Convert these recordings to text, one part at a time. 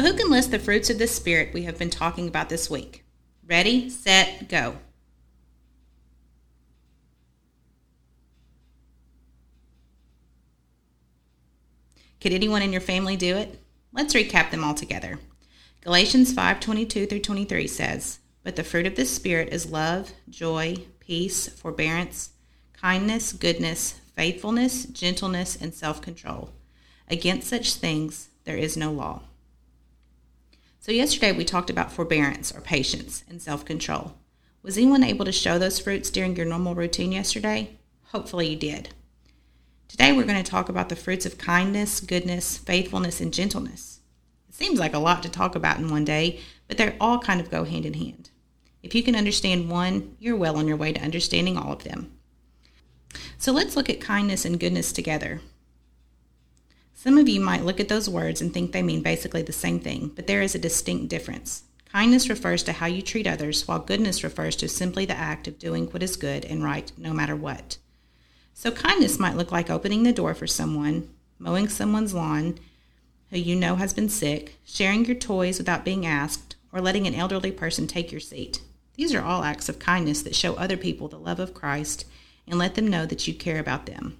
list the fruits of the Spirit we have been talking about this week. Ready, set, go. Could anyone in your family do it? Let's recap them all together. Galatians 5:22 through 23 says, "But the fruit of the spirit is love, joy, peace, forbearance, kindness, goodness, faithfulness, gentleness, and self-control. Against such things there is no law." So yesterday we talked about forbearance or patience and self-control. Was anyone able to show those fruits during your normal routine yesterday? Hopefully you did. Today we're going to talk about the fruits of kindness, goodness, faithfulness, and gentleness. It seems like a lot to talk about in one day, but they all kind of go hand in hand. If you can understand one, you're well on your way to understanding all of them. So let's look at kindness and goodness together. Some of you might look at those words and think they mean basically the same thing, but there is a distinct difference. Kindness refers to how you treat others, while goodness refers to simply the act of doing what is good and right no matter what. So, kindness might look like opening the door for someone, mowing someone's lawn who you know has been sick, sharing your toys without being asked, or letting an elderly person take your seat. These are all acts of kindness that show other people the love of Christ and let them know that you care about them.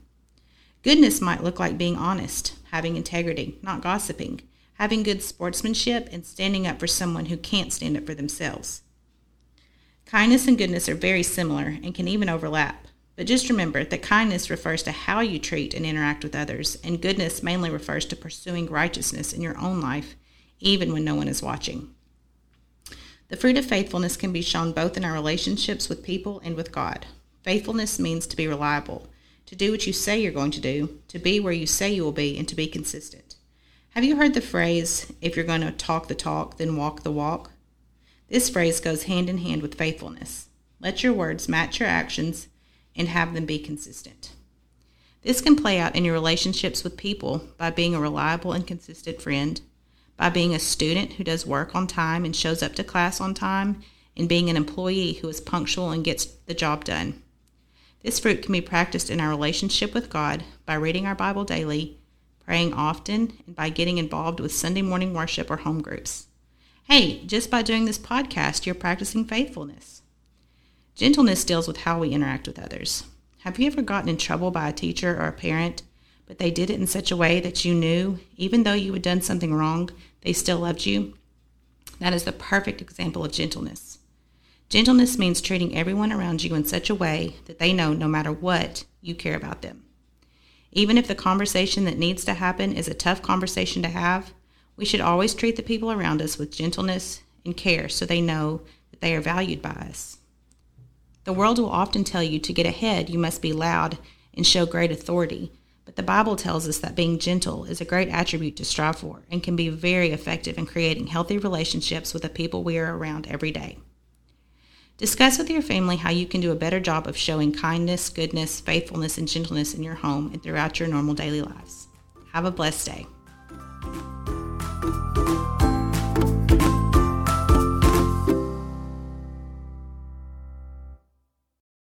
Goodness might look like being honest, having integrity, not gossiping, having good sportsmanship, and standing up for someone who can't stand up for themselves. Kindness and goodness are very similar and can even overlap. But just remember that kindness refers to how you treat and interact with others, and goodness mainly refers to pursuing righteousness in your own life, even when no one is watching. The fruit of faithfulness can be shown both in our relationships with people and with God. Faithfulness means to be reliable, to do what you say you're going to do, to be where you say you will be, and to be consistent. Have you heard the phrase, if you're going to talk the talk, then walk the walk? This phrase goes hand in hand with faithfulness. Let your words match your actions and have them be consistent. This can play out in your relationships with people by being a reliable and consistent friend, by being a student who does work on time and shows up to class on time, and being an employee who is punctual and gets the job done. This fruit can be practiced in our relationship with God by reading our Bible daily, praying often, and by getting involved with Sunday morning worship or home groups. Hey, just by doing this podcast, you're practicing faithfulness. Gentleness deals with how we interact with others. Have you ever gotten in trouble by a teacher or a parent, but they did it in such a way that you knew, even though you had done something wrong, they still loved you? That is the perfect example of gentleness. Gentleness means treating everyone around you in such a way that they know no matter what, you care about them. Even if the conversation that needs to happen is a tough conversation to have, we should always treat the people around us with gentleness and care so they know that they are valued by us. The world will often tell you to get ahead, you must be loud and show great authority. But the Bible tells us that being gentle is a great attribute to strive for and can be very effective in creating healthy relationships with the people we are around every day. Discuss with your family how you can do a better job of showing kindness, goodness, faithfulness, and gentleness in your home and throughout your normal daily lives. Have a blessed day.